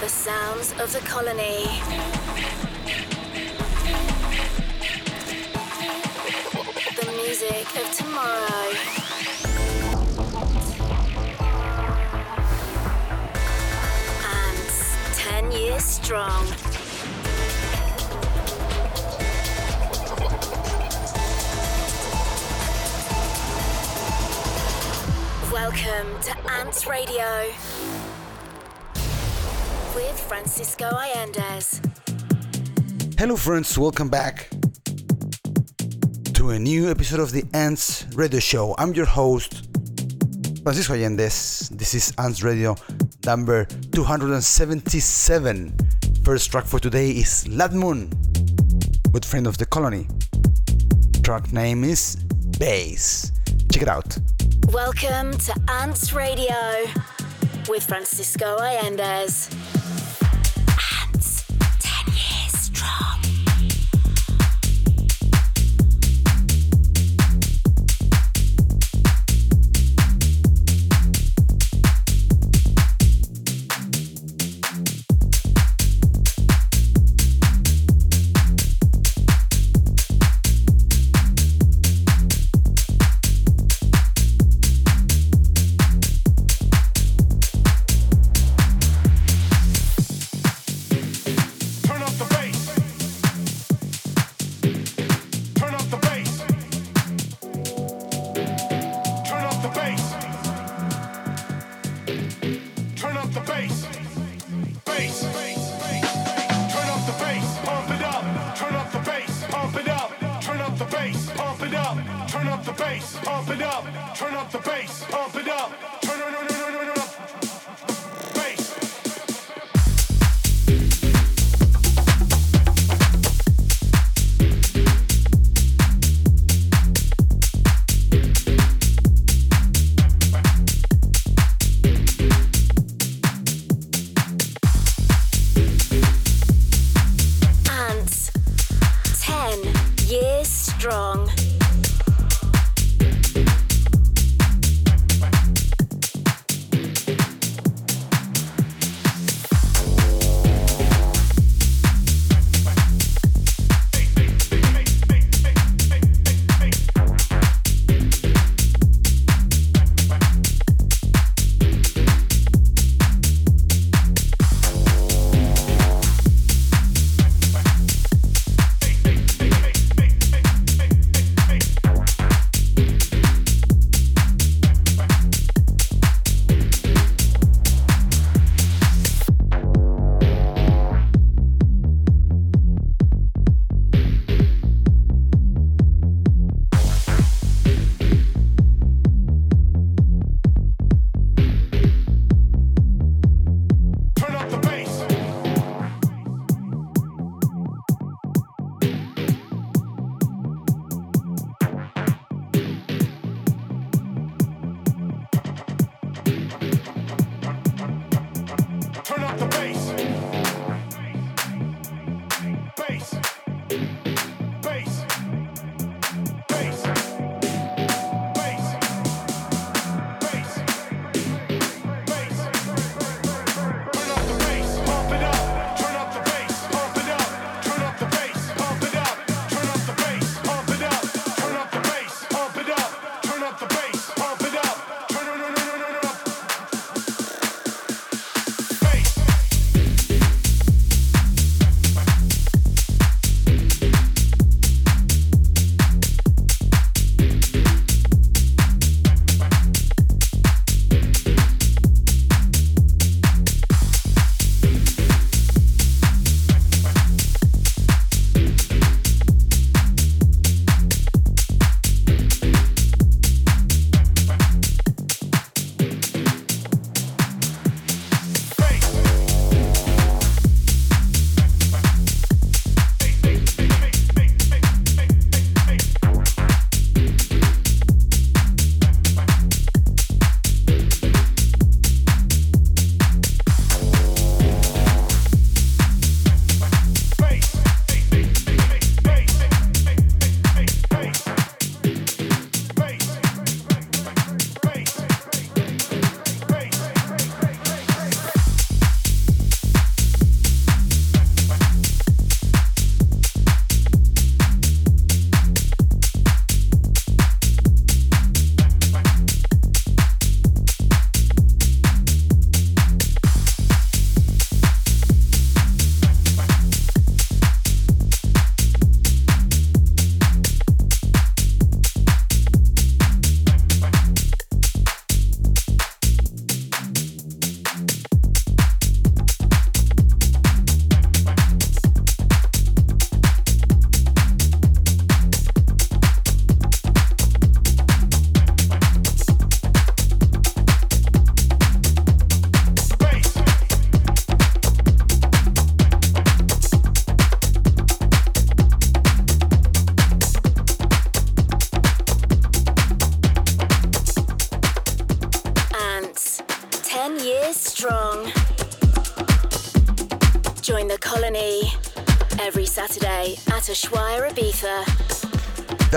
The sounds of the colony. The music of tomorrow. 10 years strong. Welcome to Ants Radio with Francisco Allendes. Hello, friends, welcome back to a new episode of the Ants Radio Show. I'm your host, Francisco Allendes. This is Ants Radio number 277. First track for today is Latmun, good friend of the colony. Track name is Bass. Check it out. Welcome to Ants Radio with Francisco Allendes. Bass. Pump it up. Turn up the bass. Pump it up.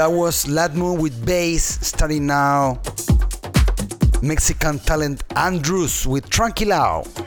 That was Latmun with bass, starting now. Mexican talent Andruss with Tranquilao.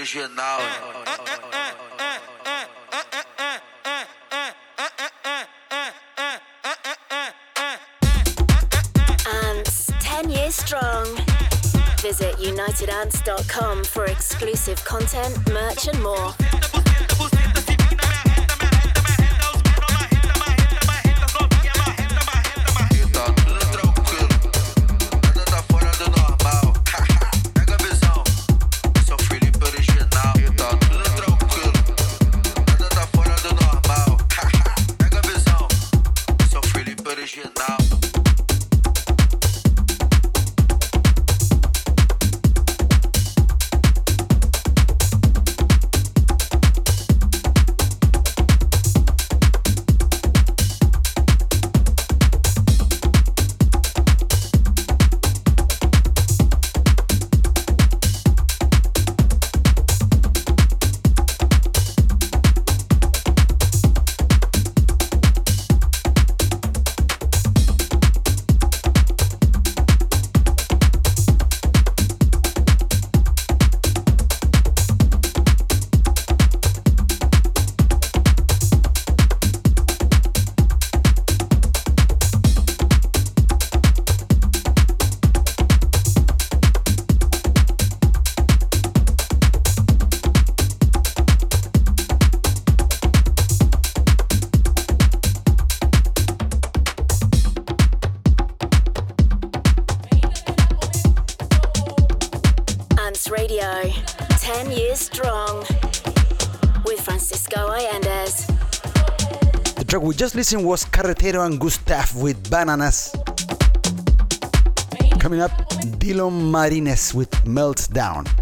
Original. Ants, 10 years strong. Visit unitedants.com for exclusive content, merch, and more. Listened was Karretero and Gustaff with Bananas. Coming up, Dylan Marines with Meltdown.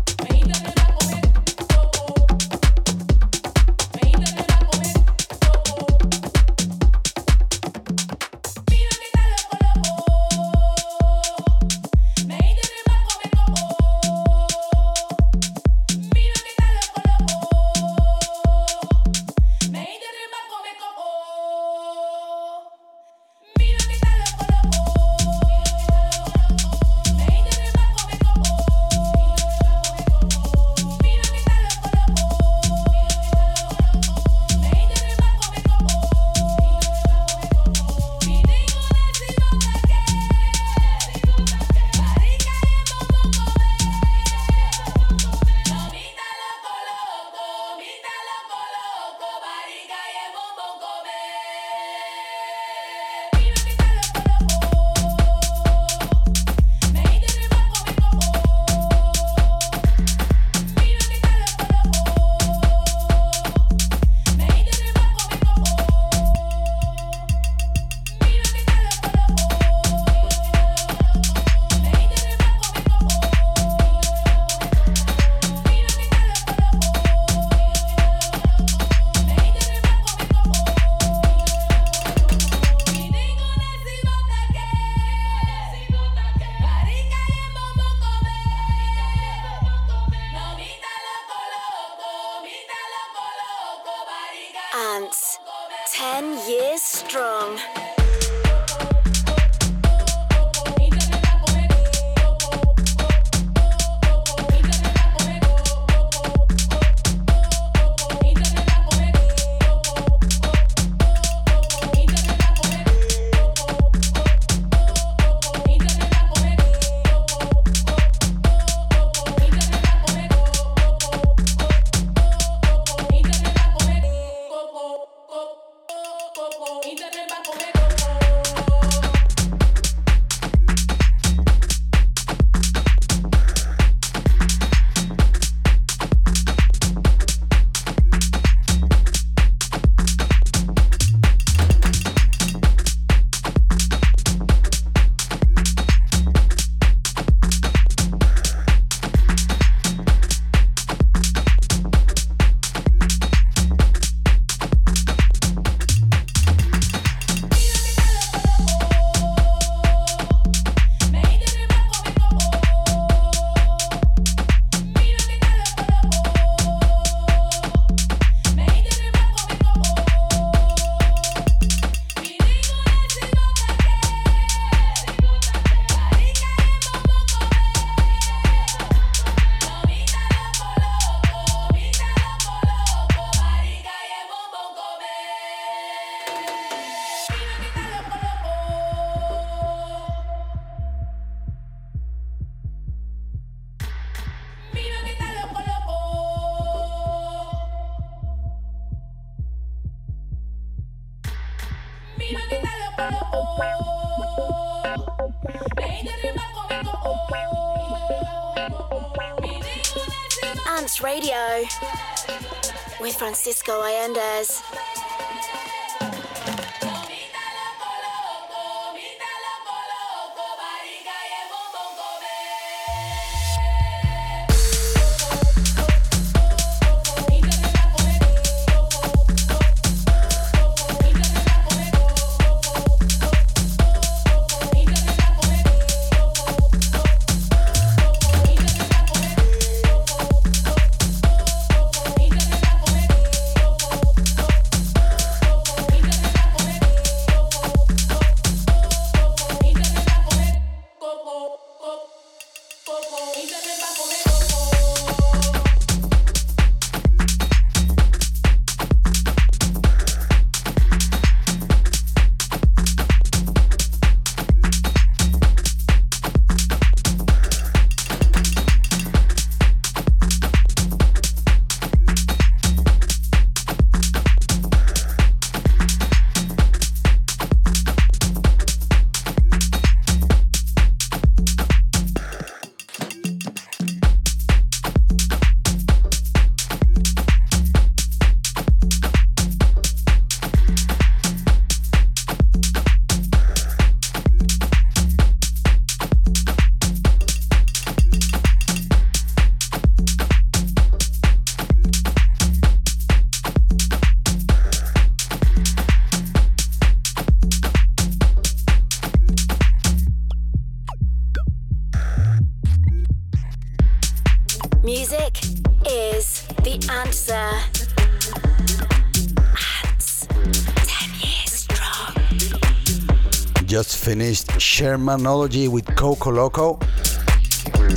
Shermanology with Coco Loco.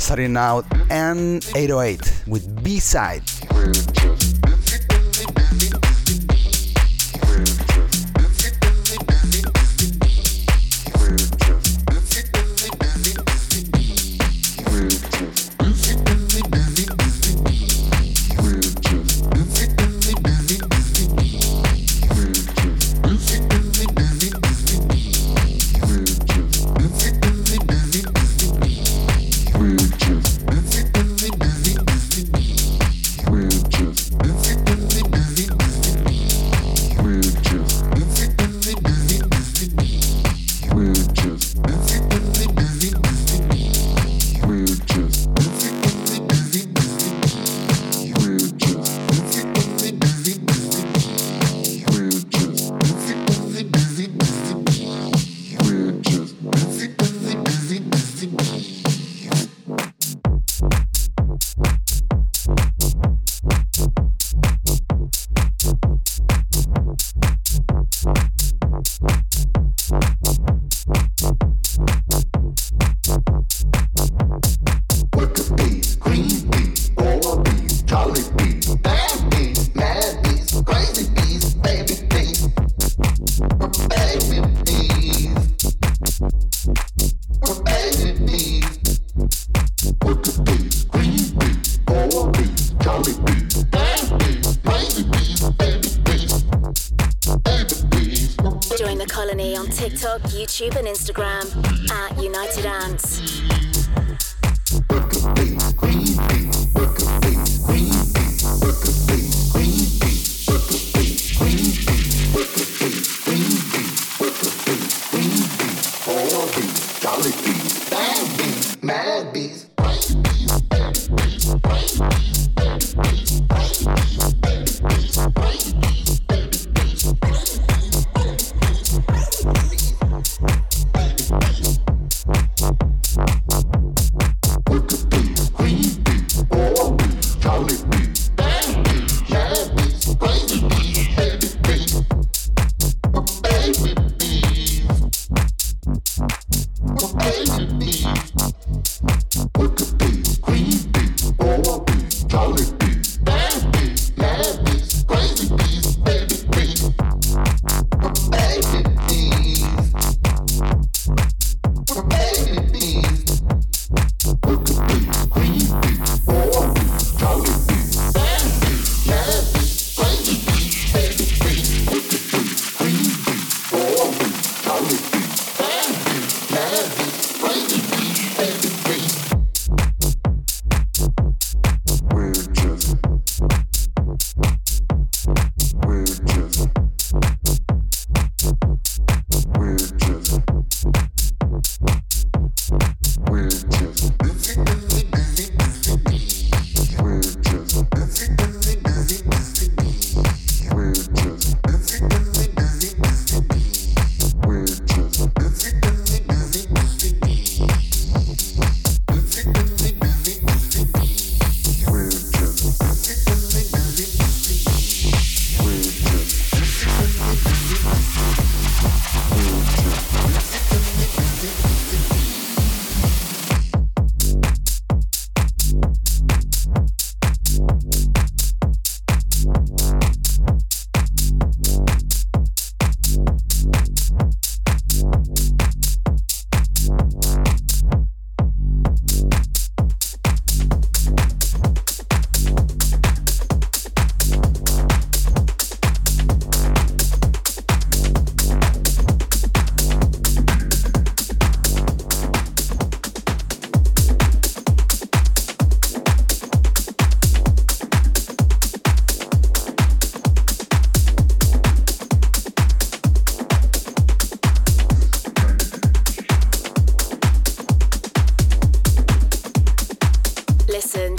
Starting out N808 with Bee Side.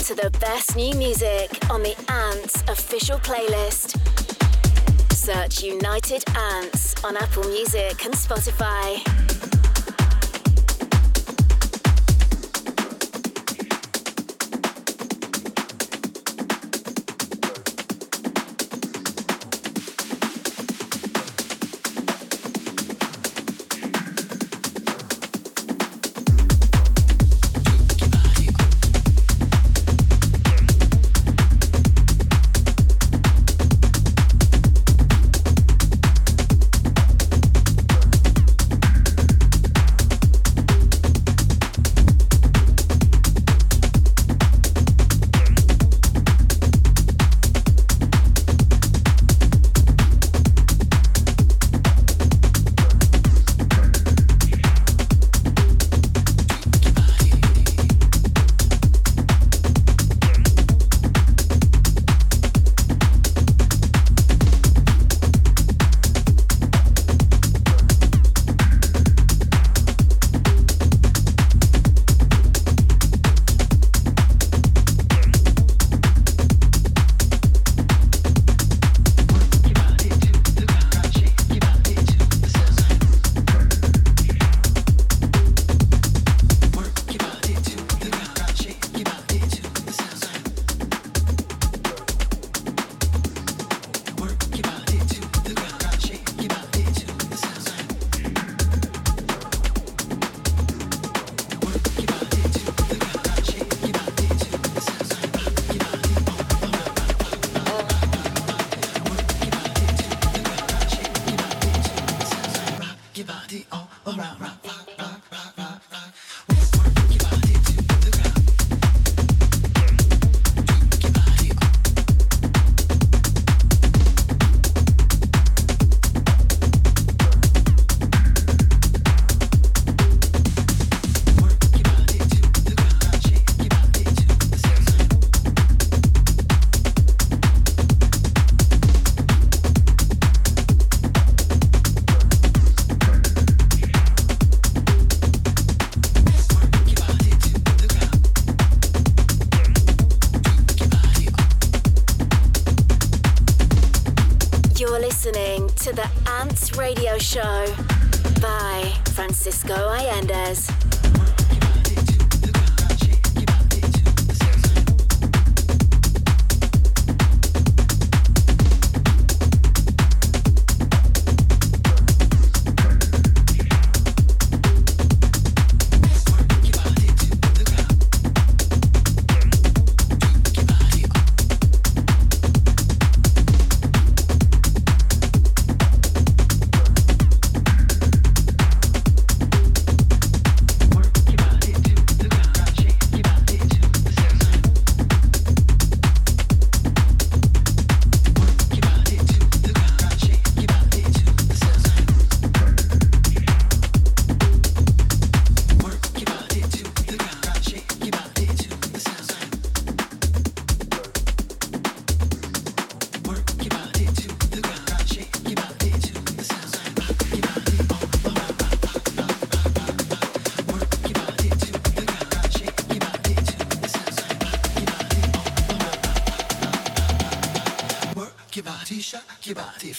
to the best new music on the Ants official playlist. Search United Ants on Apple Music and Spotify.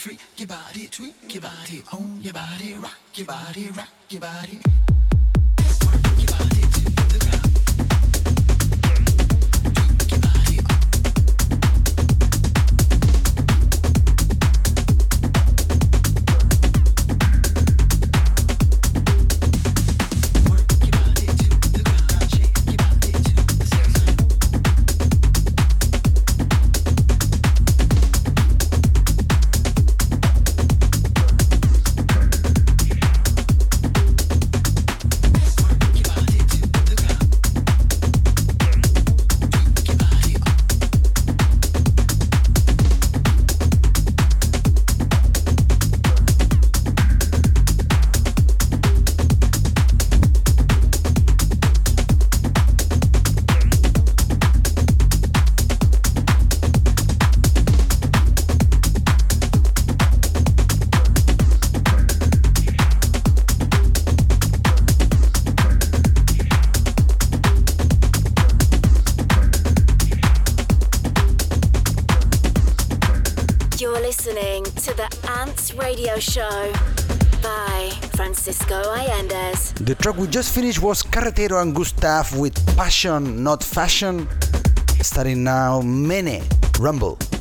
freak your body, tweak your body, own your body, rock your body, rock your body. track we just finished was Karretero and Gustaff with Passion Not Fashion. Starting now, Mene Rummble.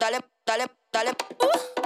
dale, dale, dale. Uh.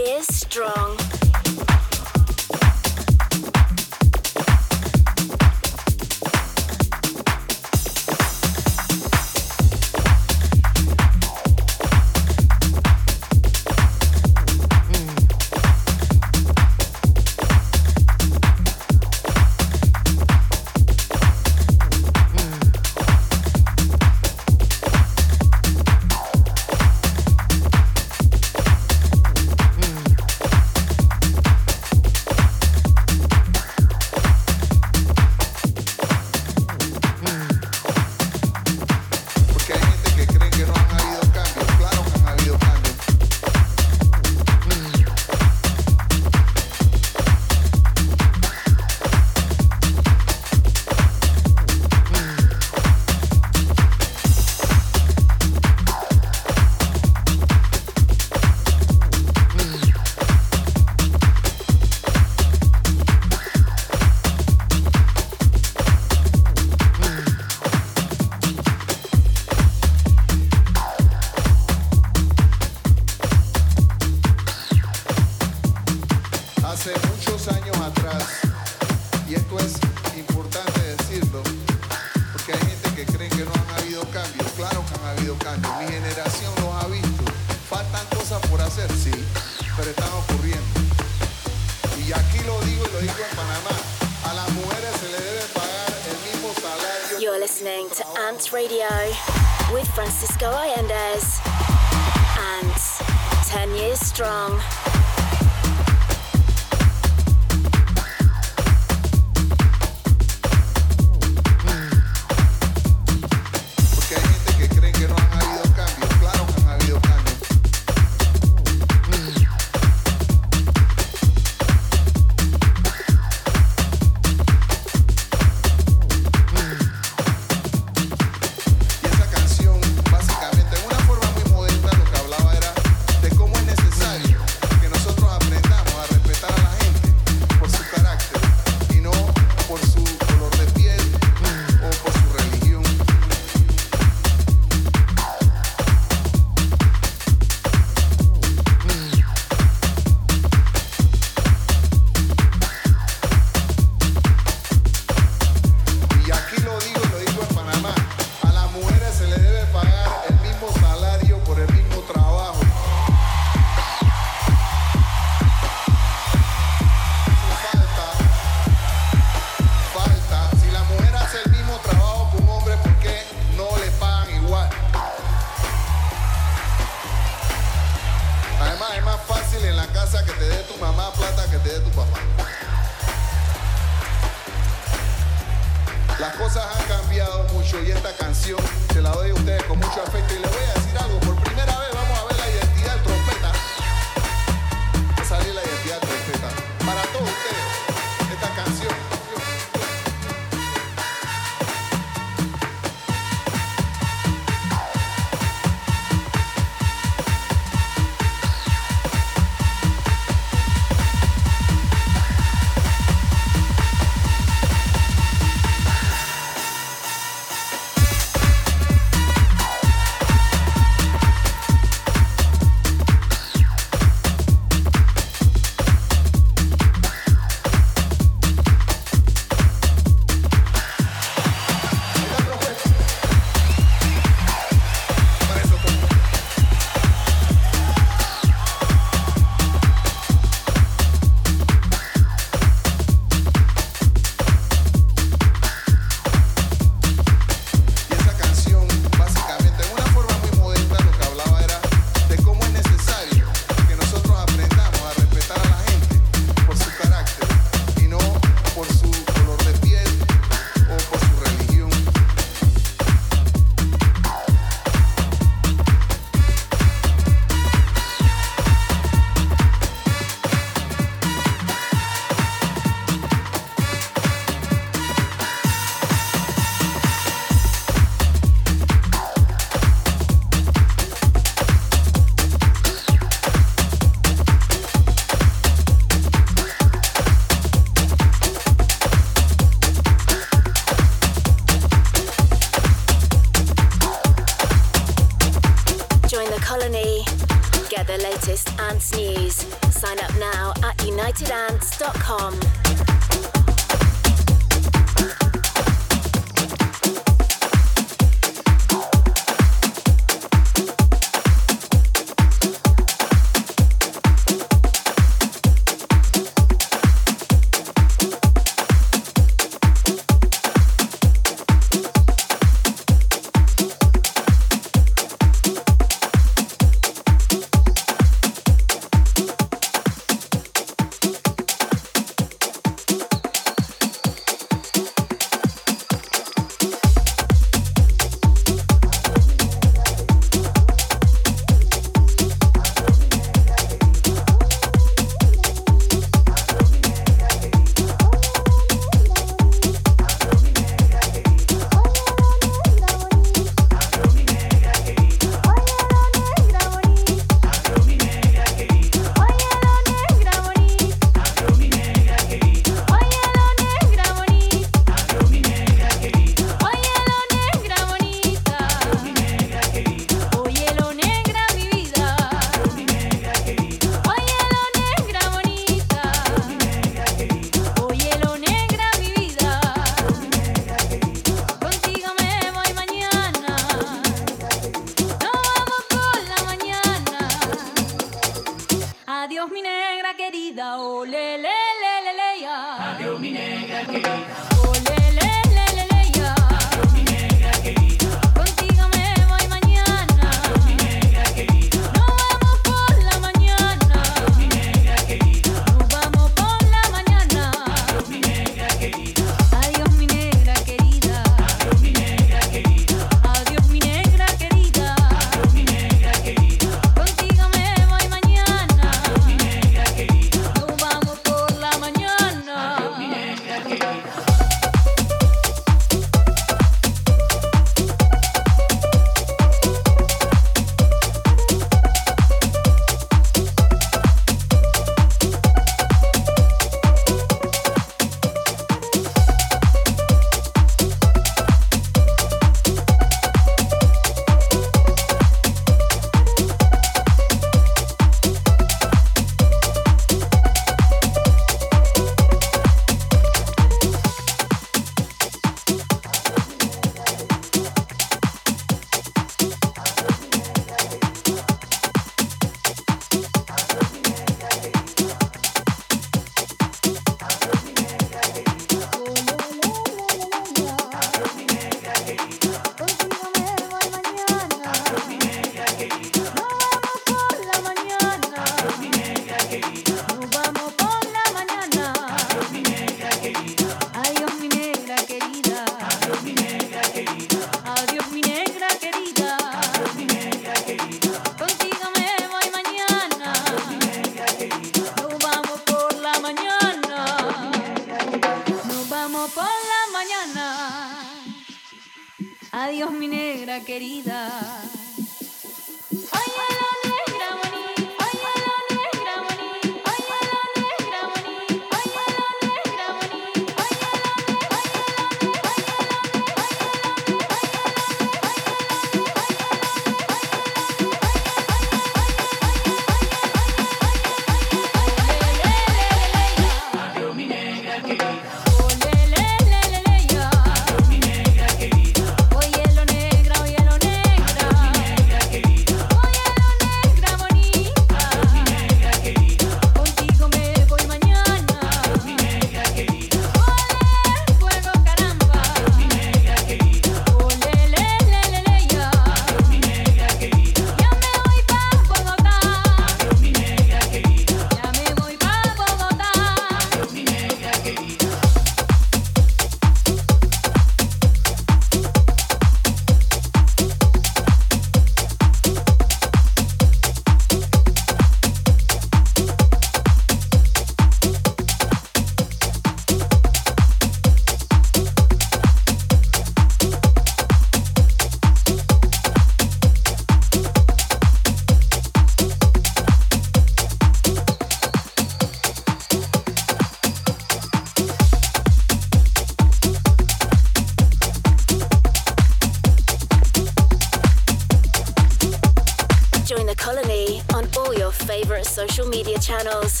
social media channels.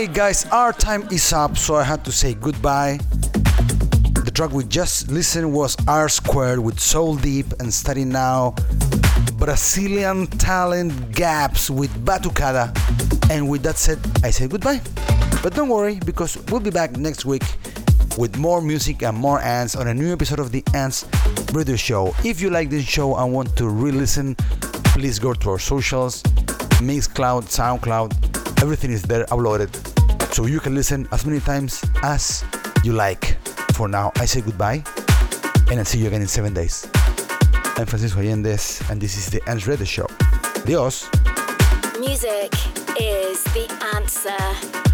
Okay, guys, our time is up, so I had to say goodbye. The track we just listened was Rsquared with Soul Deep and starting now Brazilian talent Gabss with Batucada. And with that said, I say goodbye. But don't worry, because we'll be back next week with more music and more ants on a new episode of the Ants Radio Show. If you like this show and want to re listen, please go to our socials Mixcloud, Soundcloud, everything is there uploaded. So you can listen as many times as you like. For now, I say goodbye and I'll see you again in seven days. I'm Francisco Allendes and this is the Ants Radio Show. Adios. Music is the answer.